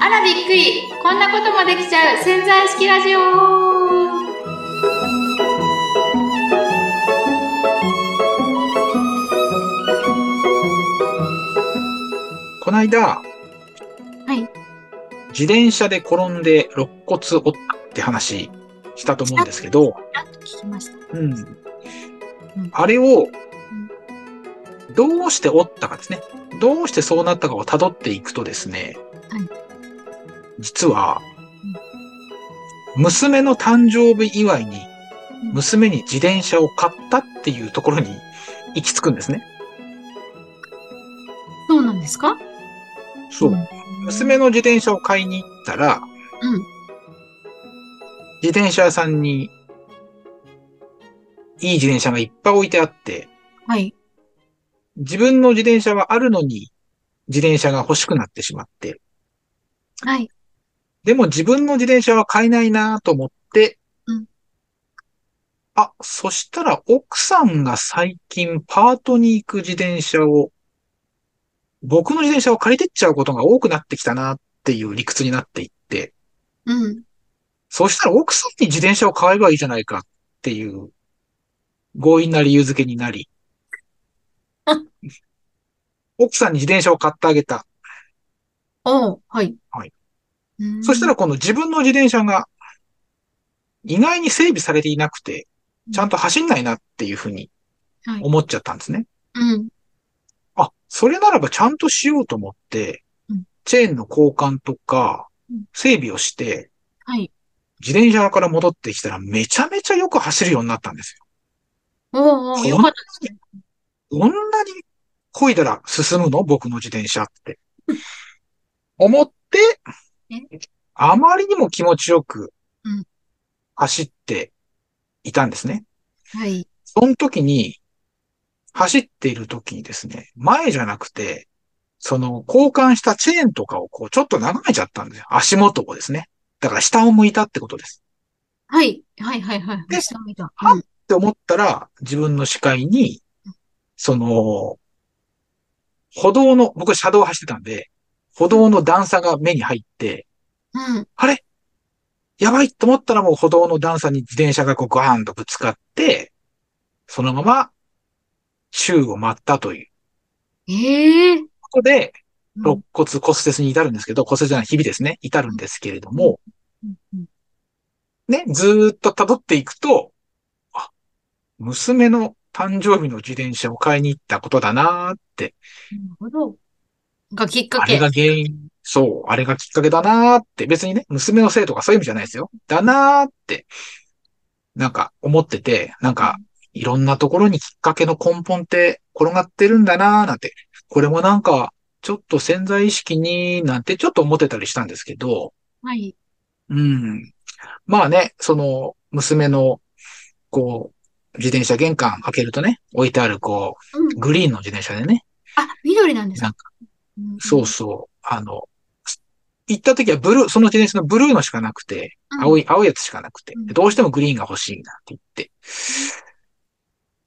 あらびっくりこんなこともできちゃう潜在意識ラジオこの間、はい。自転車で転んで肋骨折ったって話したと思うんですけど。うんん。あれを、どうして折ったかですね。どうしてそうなったかを辿っていくとですね、はい実は、娘の誕生日祝いに、娘に自転車を買ったっていうところに行き着くんですね。そうなんですか？そう。ん娘の自転車を買いに行ったら、うん。自転車屋さんに、いい自転車がいっぱい置いてあって、はい。自分の自転車はあるのに、自転車が欲しくなってしまって、はい。でも自分の自転車は買えないなと思って、うんあ、そしたら奥さんが最近パートに行く自転車を、僕の自転車を借りてっちゃうことが多くなってきたなっていう理屈になっていって、うん。そしたら奥さんに自転車を買えばいいじゃないかっていう強引な理由付けになり、奥さんに自転車を買ってあげた。おうはい。はい。うんそしたら、この自分の自転車が意外に整備されていなくて、ちゃんと走んないなっていうふうにはい。思っちゃったんですね。うん。あ、それならばちゃんとしようと思ってうん、チェーンの交換とかうん、整備をして、はい。自転車から戻ってきたらめちゃめちゃよく走るようになったんですよ。おうおうよかったですね。こんなに漕いだら進むの？僕の自転車って。思ってえ、あまりにも気持ちよくうん走っていたんですね。はい。その時に、走っている時にですね、前じゃなくて、その交換したチェーンとかをこうちょっと眺めちゃったんですよ。足元をですね。だから下を向いたってことです。はい。はい。はい。はい。で下を見た。はって思ったら、自分の視界に、その、歩道の、僕は車道を走ってたんで、歩道の段差が目に入って、うん。うん。あれ？やばいと思ったらもう歩道の段差に自転車がこうガーンとぶつかって、そのまま宙を舞ったという。ええことで、うん。肋骨骨折に至るんですけど、骨折じゃない日々ですね、至るんですけれども、うん。ね、ずーっと辿っていくと、あ、娘の誕生日の自転車を買いに行ったことだなーって、なるほど。がきっかけ。あれが原因、そう、あれがきっかけだなーって、別にね、娘のせいとかそういう意味じゃないですよ。だなーって、なんか思ってて、なんか、いろんなところにきっかけの根本って転がってるんだなーなんて、これもなんか、ちょっと潜在意識になんてちょっと思ってたりしたんですけど、はい。うん。まあね、その、娘の、こう、自転車玄関開けるとね、置いてある、こうん。う、。グリーンの自転車でね、あ、緑なんですか？そうそう、あの、行った時はブルー、その自転車のブルーのしかなくて、うん。青い、青いやつしかなくて。うん、どうしてもグリーンが欲しいなって言って、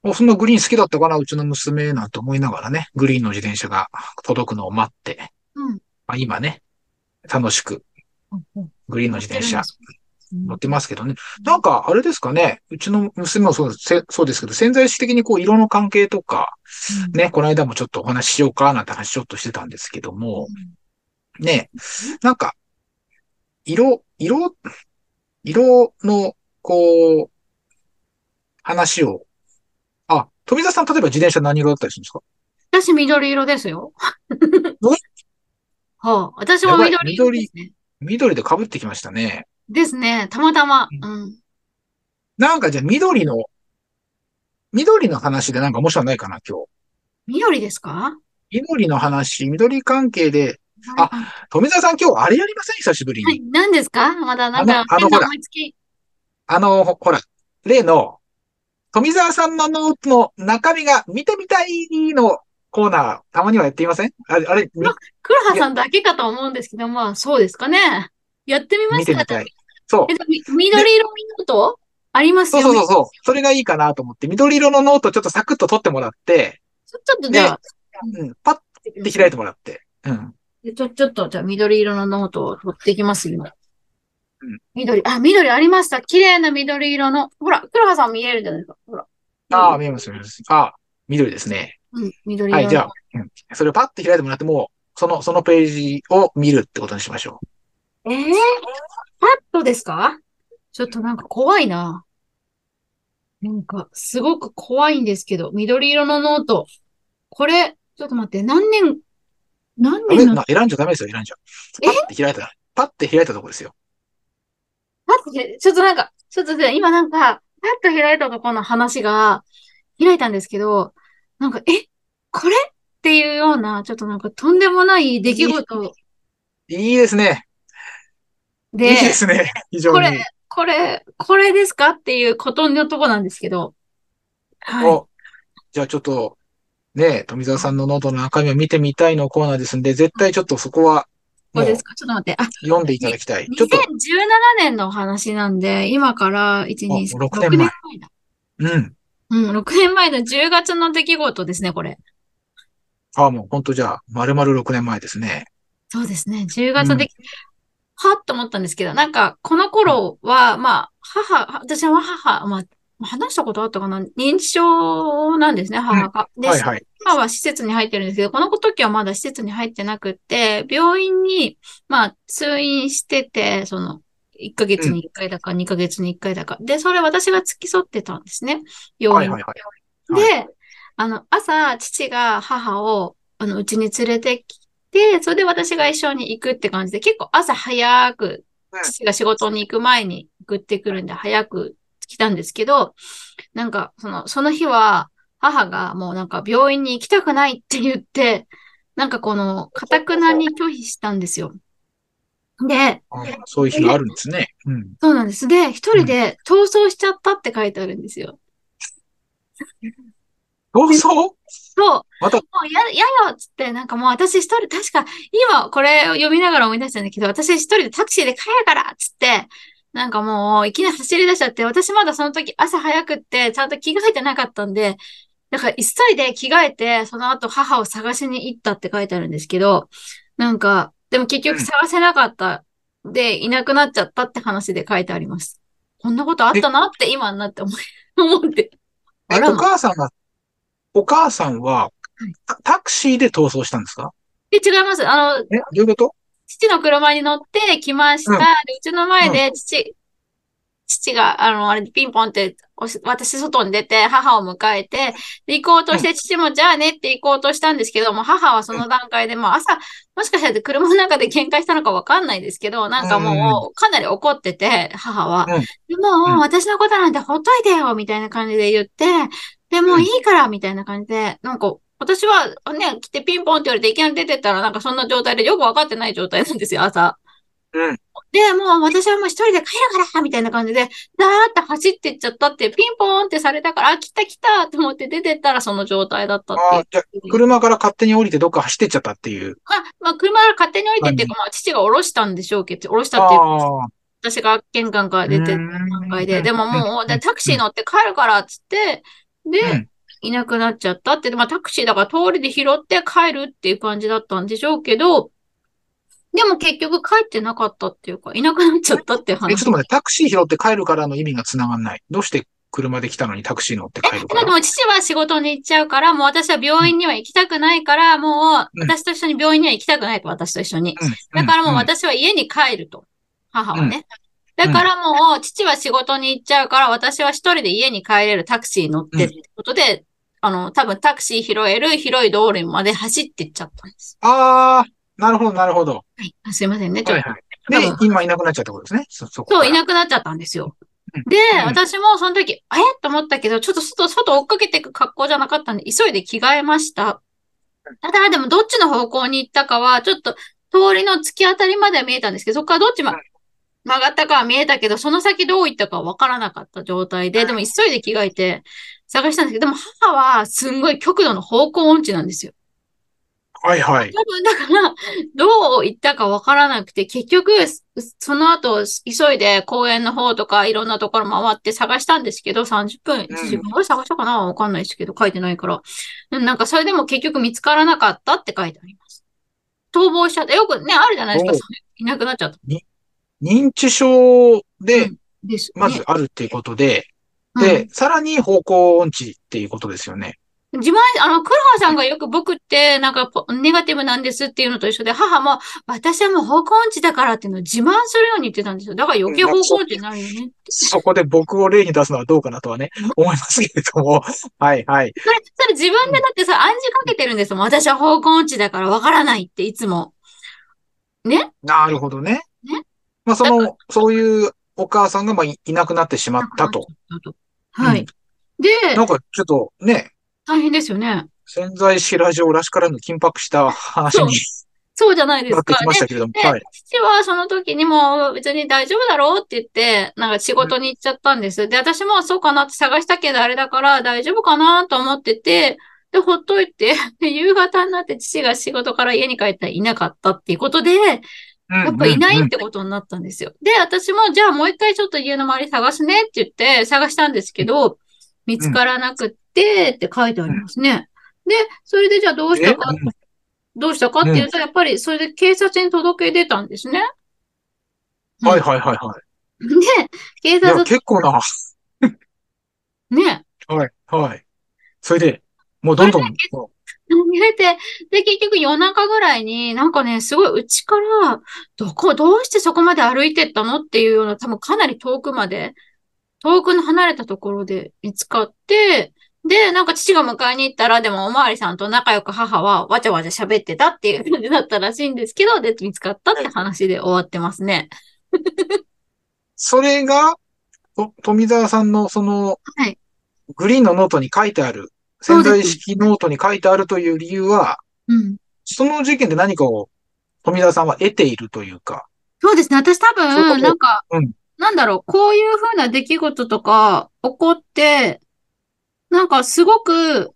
おそんなグリーン好きだったかな、うちの娘なんて思いながらね、グリーンの自転車が届くのを待って、うん。まあ、今ね、楽しくうんうん。グリーンの自転車うん乗ってますけどね。なんか、あれですかね。うちの娘もそうですせそうですけど、潜在意識的にこう、色の関係とか、うんね、この間もちょっとお話ししようかなんて話ちょっとしてたんですけども、ね、なんか、色、色、色の、こう、話を、あ、富澤さん、例えば自転車何色だったりするんですか？私緑色ですよ。お はあ、私も緑色ね。緑で被ってきましたね。ですね。たまたま。ううん。なんかじゃあ緑の、緑の話でなんか面白いのないかな、今日。緑ですか？緑の話、緑関係で、あ富澤さん今日あれやりません？久しぶりに。はい、何ですか？まだなんか、あのあのほら。あの、ほほら、例の、富澤さんのノートの中身が見てみたいのコーナー、たまにはやっていません？あれ、あれ、み黒羽さんだけかと思うんですけど、まあ、そうですかね。やってみますか？見てみたい。そう緑色ノート？ありますよね。そうそうそう。それがいいかなと思って、緑色のノートちょっとサクッと取ってもらって、ちょっとじゃあ、うん、パッて開いてもらって。うん。でちょ、ちょっと、じゃあ緑色のノートを取っていきます、今。うん緑、あ、緑ありました。綺麗な緑色の。ほら、黒羽さん見えるじゃないですか。ほら。ああ、見えます、見えます。ああ、緑ですね。うん、緑色の。はい、じゃあ、うん、それをパッて開いてもらっても、その、そのページを見るってことにしましょええパッとですか？ちょっとなんか怖いな。なんか、すごく怖いんですけど、緑色のノート。これ、ちょっと待って、何年、何年の、な、選んじゃダメですよ、選んじゃ。え？パッて開いた、パッて開いたとこですよ。パッと開いちょっとなんか、ちょっとね今なんか、パッと開いたところの話が、開いたんですけど、なんか、え、これ？っていうような、ちょっとなんかとんでもない出来事いいですね。いいで、ですね。非常に。これ、これ、これですかっていうことのとこなんですけど。はい。おじゃあちょっと、ね、富澤さんのノートの中身を見てみたいのコーナーですんで、絶対ちょっとそこは、もうですか？ちょっと待って。あ、読んでいただきたい。ちょっと、2017年のお話なんで、今から1、2、3、あ6 6年前だ。うん。うん、6年前の10月の出来事ですね、これ。ああ、もう本当じゃあ、丸々6年前ですね。そうですね、10月の出来、はっと思ったんですけど、なんか、この頃は、まあ、母、私は母、まあ、話したことあったかな？認知症なんですね、母が。で、はいはい。今は施設に入ってるんですけど、この時はまだ施設に入ってなくって、病院に、まあ、通院してて、その、1ヶ月に1回だか、2ヶ月に1回だか。で、それ私が付き添ってたんですね。病院にはいはいはい。で、あの、朝、父が母を、あの、うちに連れてきて、それで私が一緒に行くって感じで、結構朝早くうん、父が仕事に行く前に送ってくるんで、早く来たんですけど、なんか、その、その日は、母がもうなんか病院に行きたくないって言って、なんかこの、かたくなに拒否したんですよ。で、あそういう日があるんですね。うん。そうなんです。で、一人で逃走しちゃったって書いてあるんですよ。逃走？そう。またもうや、やよっつって、なんかもう私一人、確か、今これを読みながら思い出したんだけど、私一人でタクシーで帰るからっつって、なんかもういきなり走り出しちゃって、私まだその時朝早くって、ちゃんと着替えてなかったんで、だから急いで着替えて、その後母を探しに行ったって書いてあるんですけど、なんか、でも結局探せなかった。で、いなくなっちゃったって話で書いてあります。こんなことあったなって今になって思い、思って。えあらお母さんが、お母さんは、タタクシーで逃走したんですか？で、違います。あの、え、どういうこと？父の車に乗って来ました。うん。で、うちの前で父、父が、あの、あれ、ピンポンって私外に出て、母を迎えて、で行こうとして、父もじゃあねって行こうとしたんですけども、母はその段階で、もう朝、もしかしたら車の中で喧嘩したのかわかんないですけど、なんかもう、かなり怒ってて、母は。うん。でも、うん。私のことなんてほっといてよみたいな感じで言って、でもういいからみたいな感じで、なんか、私はね、来てピンポンって言われていきなり出てったら、なんかそんな状態でよくわかってない状態なんですよ、朝。うん。で、もう私はもう一人で帰るからみたいな感じで、ダーって走ってっちゃったって、ピンポーンってされたから、あ、来た来たと思って出てったらその状態だったっていう。ああ、じゃあ、車から勝手に降りてどっか走ってっちゃったっていう。あ、まあ、車から勝手に降りてっていうか、まあ、父が降ろしたんでしょうけど、降ろしたっていうか。私が玄関から出てった段階で、でももう、でタクシー乗って帰るからっつって、で、うんいなくなっちゃったって、まあタクシーだから通りで拾って帰るっていう感じだったんでしょうけど、でも結局帰ってなかったっていうか、いなくなっちゃったっていうえ、ちょ話。っと待って、タクシー拾って帰るからの意味が繋がんない。どうして車で来たのにタクシー乗って帰るから？なんかもう父は仕事に行っちゃうから、もう私は病院には行きたくないから、もううん私と一緒に病院には行きたくないと、私と一緒に。うんだからもううん私は家に帰ると。母はね。だからもう父は仕事に行っちゃうから、私は一人で家に帰れるタクシー乗ってってことで、あの、多分タクシー拾える広い道路まで走ってっちゃったんです。ああ、なるほど、なるほど。はい。あすいませんね。ちょっと。はいはい。で、今いなくなっちゃったことですね。そ、そこそう、いなくなっちゃったんですよ。うんで、うん私もその時、えと思ったけど、ちょっと外、外追っかけていく格好じゃなかったんで、急いで着替えました。ただ、でもどっちの方向に行ったかは、ちょっと通りの突き当たりまでは見えたんですけど、そこからどっちま、曲がったかは見えたけど、その先どう行ったかはわからなかった状態で、でも急いで着替えて探したんですけど、でも母はすんごい極度の方向音痴なんですよ。はいはい。多分だから、どう言ったかわからなくて、結局、その後、急いで公園の方とかいろんなところ回って探したんですけど、30分、1時間ぐらい探したかなわかんないですけど、書いてないから。うんなんかそれでも結局見つからなかったって書いてあります。逃亡しちゃった。よくね、あるじゃないですか。いなくなっちゃった。認知症で。まずあるっていうことで、うんで、さらに方向音痴っていうことですよね。自慢、あの、黒羽さんがよく僕って、なんかポ、ネガティブなんですっていうのと一緒で、母も、私はもう方向音痴だからっていうのを自慢するように言ってたんですよ。だから余計方向音痴になるよね。そこで僕を例に出すのはどうかなとはね、思いますけれども。はいはい。それ、それ自分でだってさ、暗示かけてるんですもん。私は方向音痴だからわからないっていつも。なるほどね。ねまあその、そういうお母さんがまあいいなくなってしまったと。。はい。うんで、なんかちょっとね、大変ですよね。潜在意識ラジオらしからぬ緊迫した話にそうじゃないですか。きましたけれども。ではい。父はその時にも別に大丈夫だろうって言って、なんか仕事に行っちゃったんです。で、私もそうかなって探したけどあれだから大丈夫かなと思ってて、で、ほっといて、で夕方になって父が仕事から家に帰ったらいなかったっていうことで、ややっぱいないってことになったんですよ。で、私もじゃあもう一回ちょっと家の周り探すねって言って探したんですけど、見つからなくってって書いてありますね。で、それでじゃあどうしたか、どうしたかっていうと、やっぱりそれで警察に届け出たんですね。はいはいはいはで、警い。いや、察、結構な。ね、はいはい。それで、もうどんどん、入れて、で、結局夜中ぐらいに、なんかね、すごいうちから、どこ、どうしてそこまで歩いてったの？っていうような、多分かなり遠くまで、遠くの離れたところで見つかって、で、なんか父が迎えに行ったら、でもおまわりさんと仲良く母はわちゃわちゃ喋ってたっていう感じだったらしいんですけど、で、見つかったって話で終わってますね。それが、と冨沢さんのそのはい、グリーンのノートに書いてある、潜在意識ノートに書いてあるという理由は、うん。その事件で何かを冨沢さんは得ているというか、そうですね。私多分、なんか、うん。なんだろう、こういう風な出来事とか起こって、なんかすごく、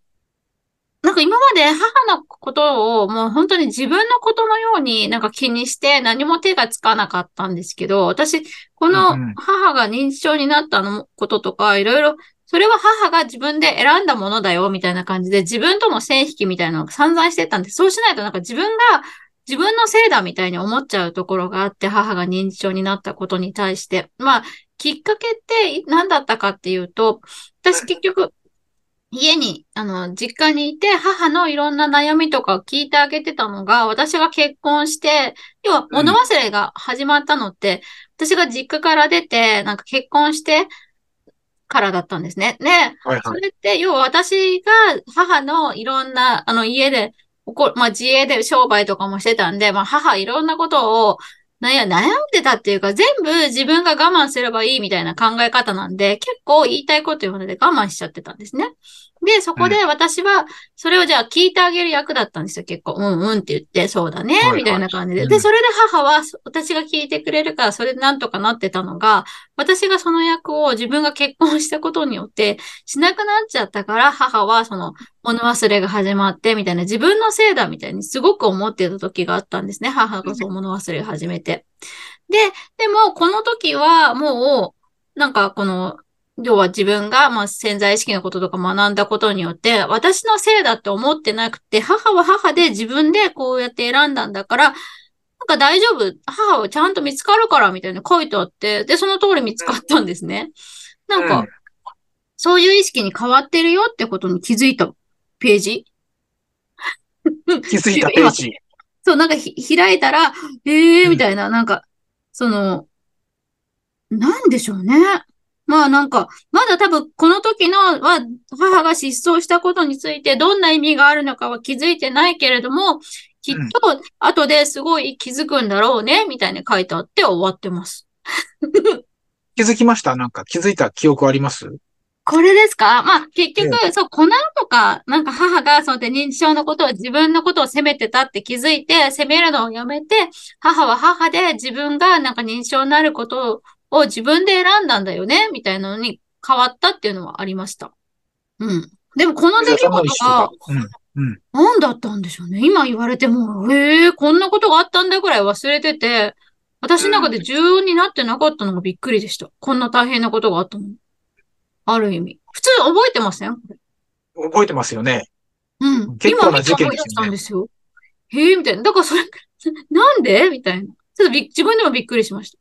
なんか今まで母のことをもう本当に自分のことのようになんか気にして何も手がつかなかったんですけど、私、この母が認知症になったのこととか、いろいろ、それは母が自分で選んだものだよ、みたいな感じで、自分との線引きみたいなのを散々してたんで、そうしないとなんか自分が自分のせいだみたいに思っちゃうところがあって、母が認知症になったことに対して。まあ、きっかけって何だったかっていうと、私結局、家に、あの、実家にいて、母のいろんな悩みとかを聞いてあげてたのが、私が結婚して、要は物忘れが始まったのって、私が実家から出て、なんか結婚してからだったんですね。で、はいはい。それって、要は私が母のいろんな、あの家で、まあ自営で商売とかもしてたんで、まあ母いろんなことを悩悩んでたっていうか、全部自分が我慢すればいいみたいな考え方なんで、結構言いたいこと言われて我慢しちゃってたんですね。で、そこで私は、それをじゃあ聞いてあげる役だったんですよ、結構。うんうんって言って、そうだねみたいな感じで。で、うんそれで母は、私が聞いてくれるから、それでなんとかなってたのが、私がその役を自分が結婚したことによって、しなくなっちゃったから、母はその物忘れが始まって、みたいな自分のせいだみたいにすごく思ってた時があったんですね。母がそう物忘れを始めて。で、でもこの時はもう、なんかこの、要は自分がまあ潜在意識のこととか学んだことによって、私のせいだって思ってなくて、母は母で自分でこうやって選んだんだから、なんか大丈夫、母はちゃんと見つかるからみたいな書いてあって、で、その通り見つかったんですね。なんか、うんそういう意識に変わってるよってことに気づいたページ気づいたページ。そう、なんかひ開いたら、ええー、みたいな、なんか、その、なんでしょうね。まあなんか、まだ多分この時のは、母が失踪したことについてどんな意味があるのかは気づいてないけれども、きっと後ですごい気づくんだろうね、みたいに書いてあって終わってます。気づきました？なんか気づいた記憶あります？これですか？まあ、結局、そう、この後か、なんか母が、そうで認知症のことを自分のことを責めてたって気づいて、責めるのをやめて、母は母で自分がなんか認知症になることを自分で選んだんだよね、みたいなのに変わったっていうのはありました。うん。でもこの出来事がが、。うん。うん。何だったんでしょうね。今言われても、へえ、こんなことがあったんだぐらい忘れてて、私の中で重要になってなかったのがびっくりでした。こんな大変なことがあったの。ある意味。普通覚えてません？覚えてますよね。うん。結構な事件今見て思い出したですよねんですよ。へえ、みたいな。だからそれ、なんで？みたいな。ちょっとび自分でもびっくりしました。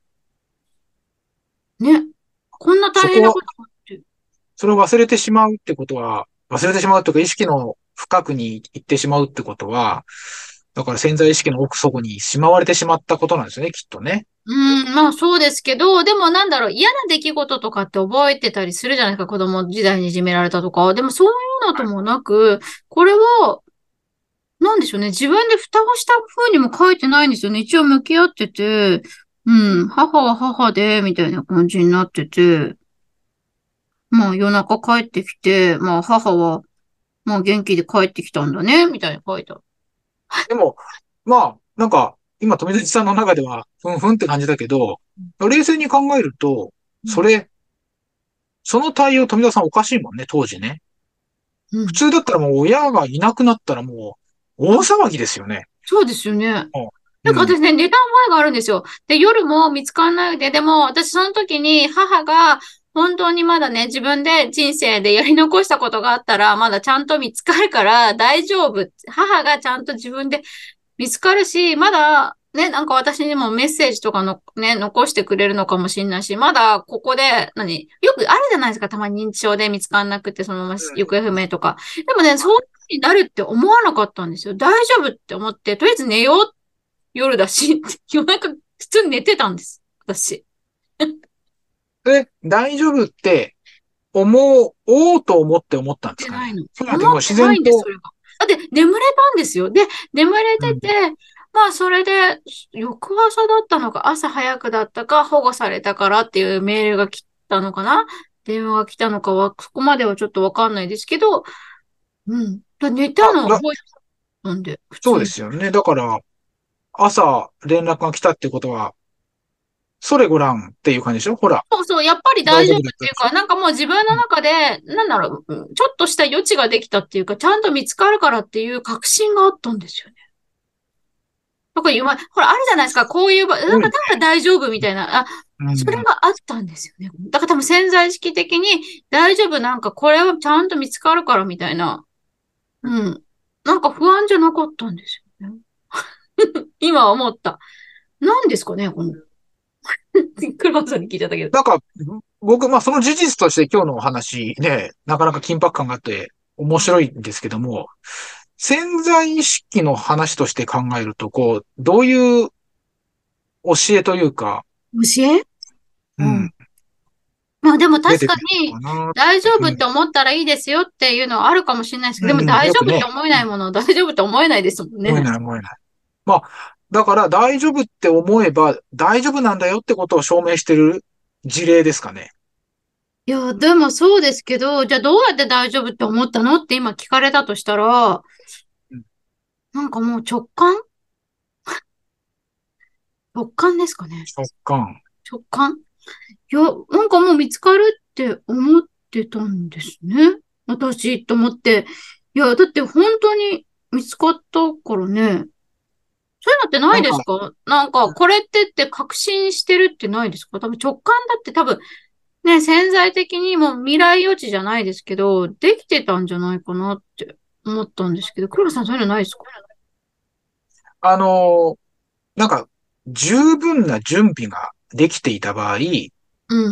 ね。こんな大変なことがあって。それを忘れてしまうってことは、忘れてしまうというか意識の深くに行ってしまうってことは、だから潜在意識の奥底にしまわれてしまったことなんですよね、きっとね。うん、まあそうですけど、でもなんだろう、嫌な出来事とかって覚えてたりするじゃないですか、子供時代にいじめられたとか。でもそういうのともなく、これは、なんでしょうね、自分で蓋をした風にも書いてないんですよね。一応向き合ってて、うん、母は母で、みたいな感じになってて、まあ夜中帰ってきて、まあ母は、まあ元気で帰ってきたんだね、みたいに書いてある。でも、まあ、なんか、今、富崎さんの中では、ふんふんって感じだけど、冷静に考えると、それ、その対応、富田さんおかしいもんね、当時ね。うん普通だったらもう親がいなくなったらもう、大騒ぎですよね。そうですよね。うんなんか私ね、寝た覚えがあるんですよ。で、夜も見つからないで、でも私その時に母が本当にまだね、自分で人生でやり残したことがあったら、まだちゃんと見つかるから大丈夫。母がちゃんと自分で見つかるし、まだね、なんか私にもメッセージとかのね、残してくれるのかもしれないし、まだここで、何よくあるじゃないですか、たまに認知症で見つからなくて、そのまま行方不明とか。でもね、そういう風になるって思わなかったんですよ。大丈夫って思って、とりあえず寝よう夜だし、夜中普通に寝てたんです。私。で、大丈夫って、思おうと思って思ったんですかね？寝てないの。自然とないんです、それが。だって眠れたんですよ。で、眠れてて、まあそれで、翌朝だったのか、朝早くだったか、保護されたからっていうメールが来たのかな？電話が来たのかは、そこまではちょっとわかんないですけど、うん。だ寝たのを覚えてたんで、そうですよね。だから、朝連絡が来たってことは、それごらんっていう感じでしょ？ほら。そうそう、やっぱり大丈夫っていうか、なんかもう自分の中で、なんだろう、うんちょっとした余地ができたっていうか、ちゃんと見つかるからっていう確信があったんですよね。とかいう、まあ、ほら、あるじゃないですか、こういう場、なんか、なんか大丈夫みたいな、あ、うんそれがあったんですよね。だから多分潜在意識的に、大丈夫、なんかこれはちゃんと見つかるからみたいな、うん。なんか不安じゃなかったんですよね。今思った。何ですかね、この。車さんに聞いちゃったけど。なんか、僕、まあその事実として今日のお話ね、なかなか緊迫感があって面白いんですけども、潜在意識の話として考えると、こう、どういう教えというか、教え？ううんん。まあでも確かに、大丈夫って思ったらいいですよっていうのはあるかもしれないですけど、うんでも大丈夫って思えないものは大丈夫って思えないですもんね。思えない思えない。まあ、だから大丈夫って思えば大丈夫なんだよってことを証明してる事例ですかね。いや、でもそうですけど、じゃあどうやって大丈夫って思ったのって今聞かれたとしたらうん、なんかもう直感？直感ですかね。直感。直感？いや、なんかもう見つかるって思ってたんですね。私、と思って。いや、だって本当に見つかったからね。そういうのってないですか？なんか、これってって確信してるってないですか？多分直感だって多分、ね、潜在的にもう未来予知じゃないですけど、できてたんじゃないかなって思ったんですけど、黒田さんそういうのないですか？あのーなんか、十分な準備ができていた場合、う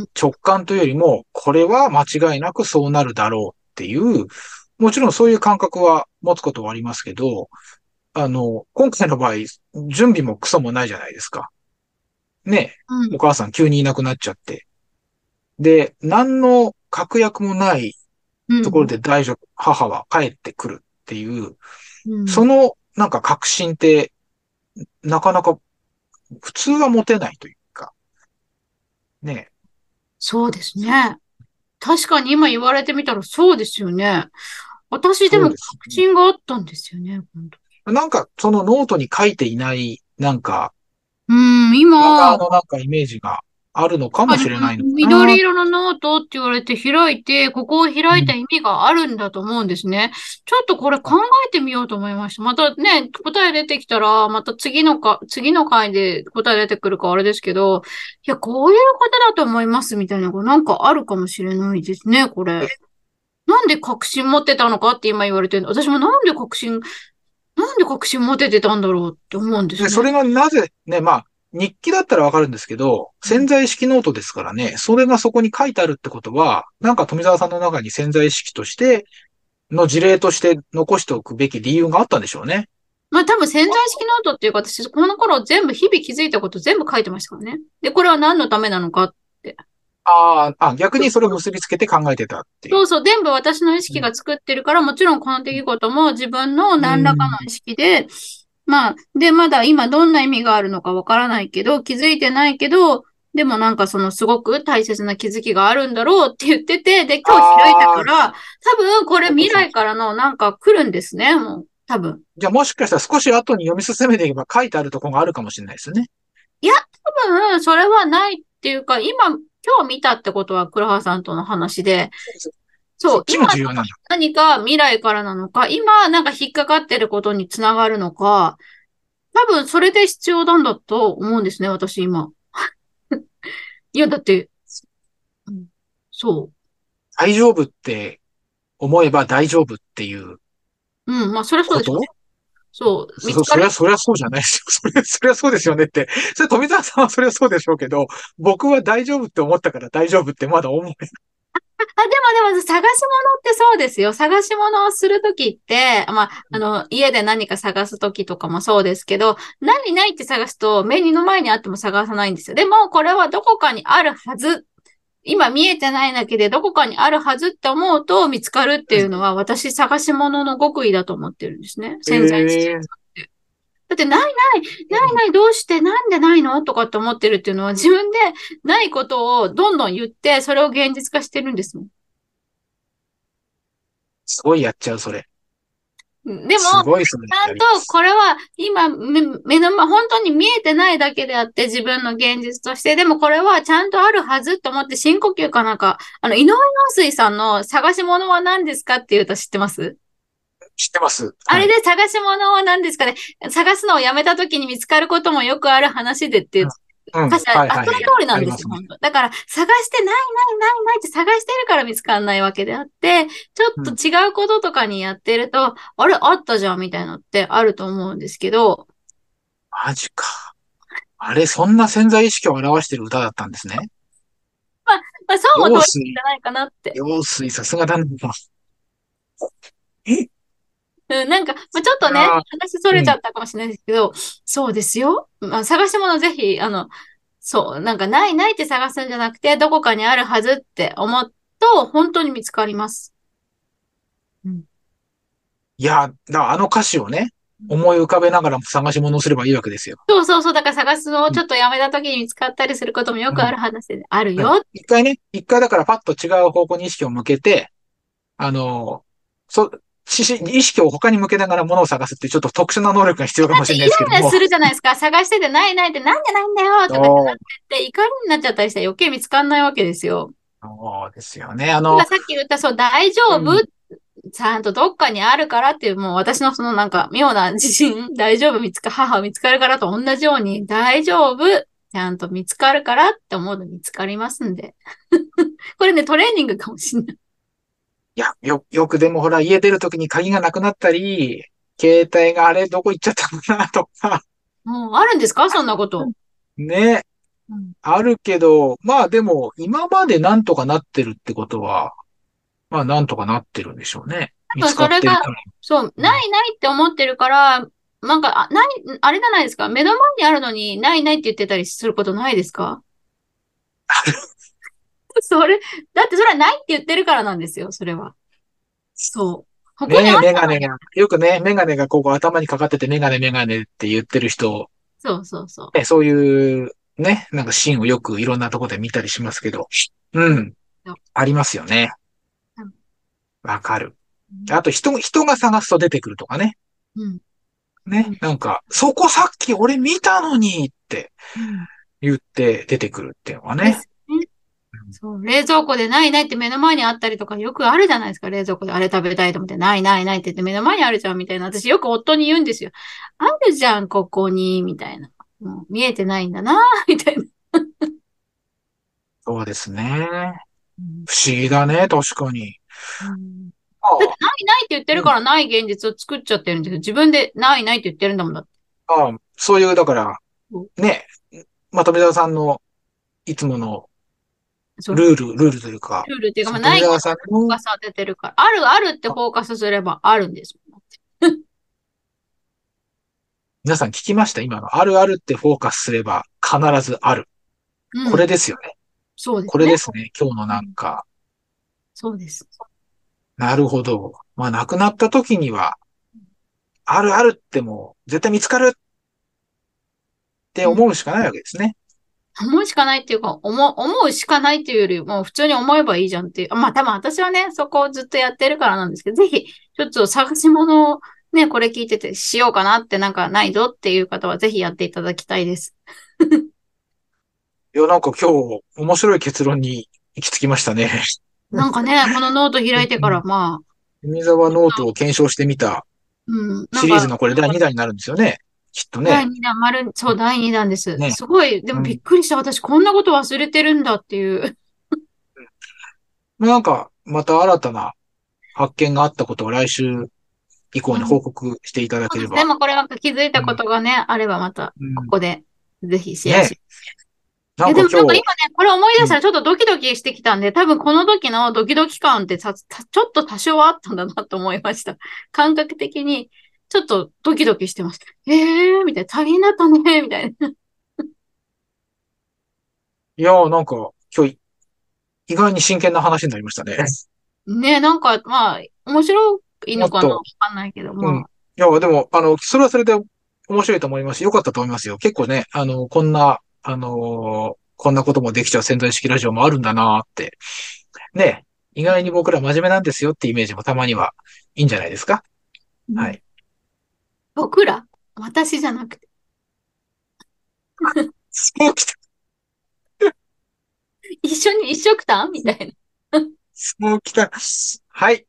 ん。直感というよりも、これは間違いなくそうなるだろうっていう、もちろんそういう感覚は持つことはありますけど、あの、今回の場合、準備もクソもないじゃないですか。ねうんお。母さん急にいなくなっちゃって。で、何の確約もないうんところで大丈夫、母は帰ってくるっていう、うんそのなんか確信って、なかなか普通は持てないというか。ねそうですね。確かに今言われてみたらそうですよね。私でも確信があったんですよね。本当なんかそのノートに書いていない、なんか、うん、あ今、のなんかイメージがあるのかもしれないのかな。緑色のノートって言われて開いて、ここを開いた意味があるんだと思うんですね。ちょっとこれ考えてみようと思いました。またね、答え出てきたら、また次のか、次の回で答え出てくるかあれですけど、いや、こういう方だと思いますみたいなのがなんかあるかもしれないですね、これ。なんで確信持ってたのかって今言われてる私もなんで確信、なんで確信持ててたんだろうって思うんですで、ね。それがなぜ、ね、まあ、日記だったらわかるんですけど、潜在意識ノートですからね、それがそこに書いてあるってことは、なんか冨沢さんの中に潜在意識として、の事例として残しておくべき理由があったんでしょうね。まあ多分潜在意識ノートっていうか、私、この頃全部日々気づいたこと全部書いてましたからね。で、これは何のためなのか。ああ、あ、逆にそれを結びつけて考えてたっていう。そうそう、全部私の意識が作ってるから、もちろんこの出来事も自分の何らかの意識で、まあ、で、まだ今どんな意味があるのかわからないけど、気づいてないけど、でもなんかそのすごく大切な気づきがあるんだろうって言ってて、で、今日開いたから、多分これ未来からのなんか来るんですね、もう。多分。じゃあもしかしたら少し後に読み進めていけば書いてあるところがあるかもしれないですよね。多分、それはないっていうか、今、今日見たってことは黒羽さんとの話で、そう今重要なんだ。何か未来からなのか、今なんか引っかかってることにつながるのか、多分それで必要なんだと思うんですね、私今。いや、だって、うんそ大丈夫って思えば大丈夫っていうう。うん、まあ、それはそうですよね。そう、見つかるそそりゃ、。そりゃそうじゃないですよ。それ、そりゃそうですよねって。それ、富澤さんはそりゃそうでしょうけど、僕は大丈夫って思ったから大丈夫ってまだ思え。あ、でもでも、探し物ってそうですよ。探し物をするときって、まあ、あの、家で何か探すときとかもそうですけど、何ないって探すと、目の前にあっても探さないんですよ。でも、これはどこかにあるはず。今見えてないだけでどこかにあるはずって思うと見つかるっていうのは、私探し物の極意だと思ってるんですね。潜在意識。へーだって、ないない、ないない、どうして、なんでないの？とかって思ってるっていうのは、自分でないことをどんどん言って、それを現実化してるんですもん。すごいやっちゃう、それ。でも、ちゃんと。これは今目目の前、本当に見えてないだけであって自分の現実として、でもこれはちゃんとあるはずと思って深呼吸かなんか、あの、井上陽水さんの探し物は何ですかっていう歌知ってます？知ってます。あれで、で探し物は何ですかね？探すのをやめた時に見つかることもよくある話でっていううん、歌詞ああ、はいはいその通りなんですよ、あり本当だから、探してないないないないって探してるから見つかんないわけであって、ちょっと違うこととかにやってると、あれ、あったじゃんみたいなのってあると思うんですけど、マジか。あれ、そんな潜在意識を表してる歌だったんですね。まあ、そうも通り陽水じゃないかなって。陽水、さすがだな。うん、なんか、まあ、ちょっとね、話それちゃったかもしれないですけど、そうですよ。まあ、探し物ぜひ、あの、そう、なんかないないって探すんじゃなくて、どこかにあるはずって思うと、本当に見つかります。いや、だあの歌詞をね、思い浮かべながらも探し物をすればいいわけですよ。そうそうそう、だから探すのをちょっとやめた時に見つかったりすることもよくある話で、あるよ。一回ね、一回だからパッと違う方向に意識を向けて、あの、そ、意識を他に向けながら物を探すってちょっと特殊な能力が必要かもしれないですけどもイライラす。るじゃないですか。探しててないないってなんでないんだよとかってなって怒りになっちゃったりして余計見つかんないわけですよ。そうですよね。あのさっき言った、そう、大丈夫、うんちゃんとどっかにあるからっていう、もう私のそのなんか妙な自信、大丈夫見つか、母見つかるからと同じように、大丈夫、ちゃんと見つかるからって思うの見つかりますんで。これね、トレーニングかもしんない。いや、よ、よくでもほら、家出るときに鍵がなくなったり、携帯があれ、どこ行っちゃったのかなとか、もうあるんですか？そんなこと。ね、うんあるけど、まあでも、今までなんとかなってるってことは、まあなんとかなってるんでしょうね。見つかってるから。そう、ないないって思ってるから、なんか、あ、ない、あれじゃないですか？目の前にあるのに、ないないって言ってたりすることないですか？それ、だってそれはないって言ってるからなんですよ、それは。そう。ここにねメガネが、よくね、メガネがここ頭にかかっててメガネメガネって言ってる人、そうそうそう。ね、そういうね、なんかシーンをよくいろんなところで見たりしますけど、うんそう。ありますよねうん。わかる。あと人、人が探すと出てくるとかね。うん。ね、なんか、そこさっき俺見たのにって言って出てくるっていうのはでね。すね。そう、冷蔵庫でないないって目の前にあったりとかよくあるじゃないですか。冷蔵庫であれ食べたいと思って、ないないないって言って目の前にあるじゃんみたいな。私よく夫に言うんですよ。あるじゃん、ここに、みたいな。もう見えてないんだな、みたいな。そうですね。うん不思議だね、確かに。うんあだってないないって言ってるからない現実を作っちゃってるんですよ。自分でないないって言ってるんだもんだって。あ、あそういう、だからうん、ね、まあ、富澤さんのいつものルール、ルールというか、ルールっていうか、まあ、富ないこと澤さんのフォーカス当ててるから。あるあるってフォーカスすればあるんですもん。皆さん聞きました？今の。あるあるってフォーカスすれば必ずある。うんこれですよね。そうですね。これですね。今日のなんか。そうです。なるほど。まあ、亡くなった時には、あるあるってもう絶対見つかるって思うしかないわけですね。思うしかないっていうか、思う、思うしかないっていうより、もう普通に思えばいいじゃんっていう。まあ多分私はね、そこをずっとやってるからなんですけど、ぜひ、ちょっと探し物をね、これ聞いててしようかなってなんかないぞっていう方はぜひやっていただきたいです。いや、なんか今日面白い結論に行き着きましたね。なんかね、このノート開いてから、まあ、冨沢ノートを検証してみたシリーズか、のこれ第2弾になるん。ですよね。きっと第ね。2弾、丸、そう、第2弾です。ねすごい、でもびっくりした。私、こんなこと忘れてるんだっていう。なんか、また新たな発見があったことを来週以降に報告していただければ。でもこれなんか気づいたことがね、あればまた、うんここで、ぜひシェアしねでもなんか今ね、、これ思い出したらちょっとドキドキしてきたんで、多分この時のドキドキ感ってちょっと多少はあったんだなと思いました。感覚的に、ちょっとドキドキしてました。えー、みたいな、大変だったね、みたいな。いやーなんか今日意外に真剣な話になりましたね。ね、なんか、まあ、面白いのかなわかんないけど、まあ、うんいや、でも、あの、それはそれで面白いと思いますし、良かったと思いますよ。結構ね、あの、こんな、あのーこんなこともできちゃう潜在式ラジオもあるんだなーって。ね、意外に僕ら真面目なんですよってイメージもたまにはいいんじゃないですか？はい。僕ら私じゃなくて、そうきた、一緒に一緒くた？んみたいな。そうきた。はい。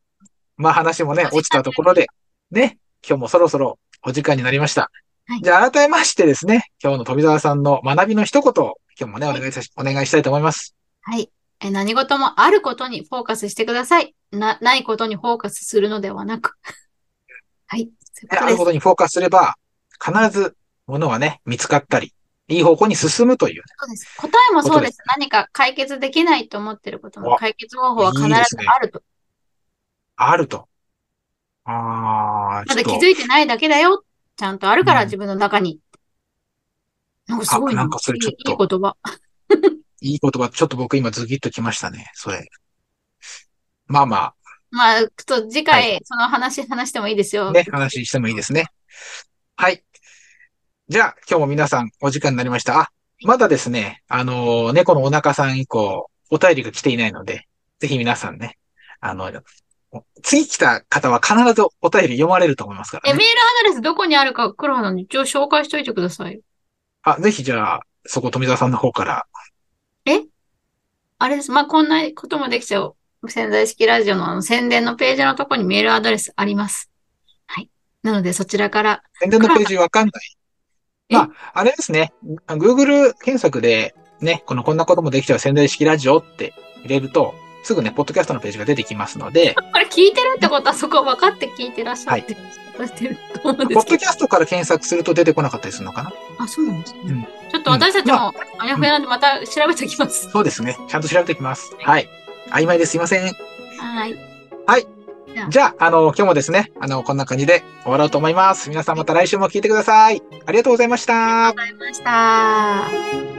まあ話もね、落ちたところで、ね、今日もそろそろお時間になりました。はいじゃあ改めましてですね、今日の富澤さんの学びの一言を今日もね、お願いさし、お願いしたいと思います。はい。え何事もあることにフォーカスしてください。な、ないことにフォーカスするのではなく。はい。あることにフォーカスすれば、必ず物はね、見つかったり、いい方向に進むというね。そうです。答えもそうです。何か解決できないと思ってることのお解決方法は必ずいいですねあると。あると。ああ、まだ気づいてないだけだよ。ちゃんとあるから、うん自分の中に。なんかすごいあなんかそれちょっといいいい言葉。いい言葉、ちょっと僕今ズキッときましたね、それ。まあままあ、ちょっと次は回、その話、話してもいいですよ。あ、ね、話してもいいですね。はい。じゃあ、今日も皆さんお時間になりました。あ、まだですね、あのー猫のお腹さん以降、お便りが来ていないので、ぜひ皆さんね、あの、次来た方は必ずお便り読まれると思いますかえ、らね。メールアドレスどこにあるか、黒原の一応紹介しといてください。あ、ぜひじゃあ、そこ富澤さんの方から。あれです。まあ、こんなこともできちゃう。潜在意識ラジオのあの宣伝のページのとこにメールアドレスあります。はい。なので、そちらから。宣伝のページわかんない。え？まあ、あれですね。Google 検索で、ね、このこんなこともできちゃう潜在意識ラジオって入れると、すぐね、ポッドキャストのページが出てきますので、これ聞いてるってことはそこ分かって聞いてらっしゃって、ると思うんですけど。ポッドキャストから検索すると出てこなかったりするのかな？あ、そうなんですね。うんちょっと私たちも、あやふやなんでまた調べておきます。そうですね。ちゃんと調べておきます。はい。曖昧です。すいません。はい。じゃあ、あの、今日もですね、あの、こんな感じで終わろうと思います。皆さんまた来週も聞いてください。ありがとうございましたありがとうございました。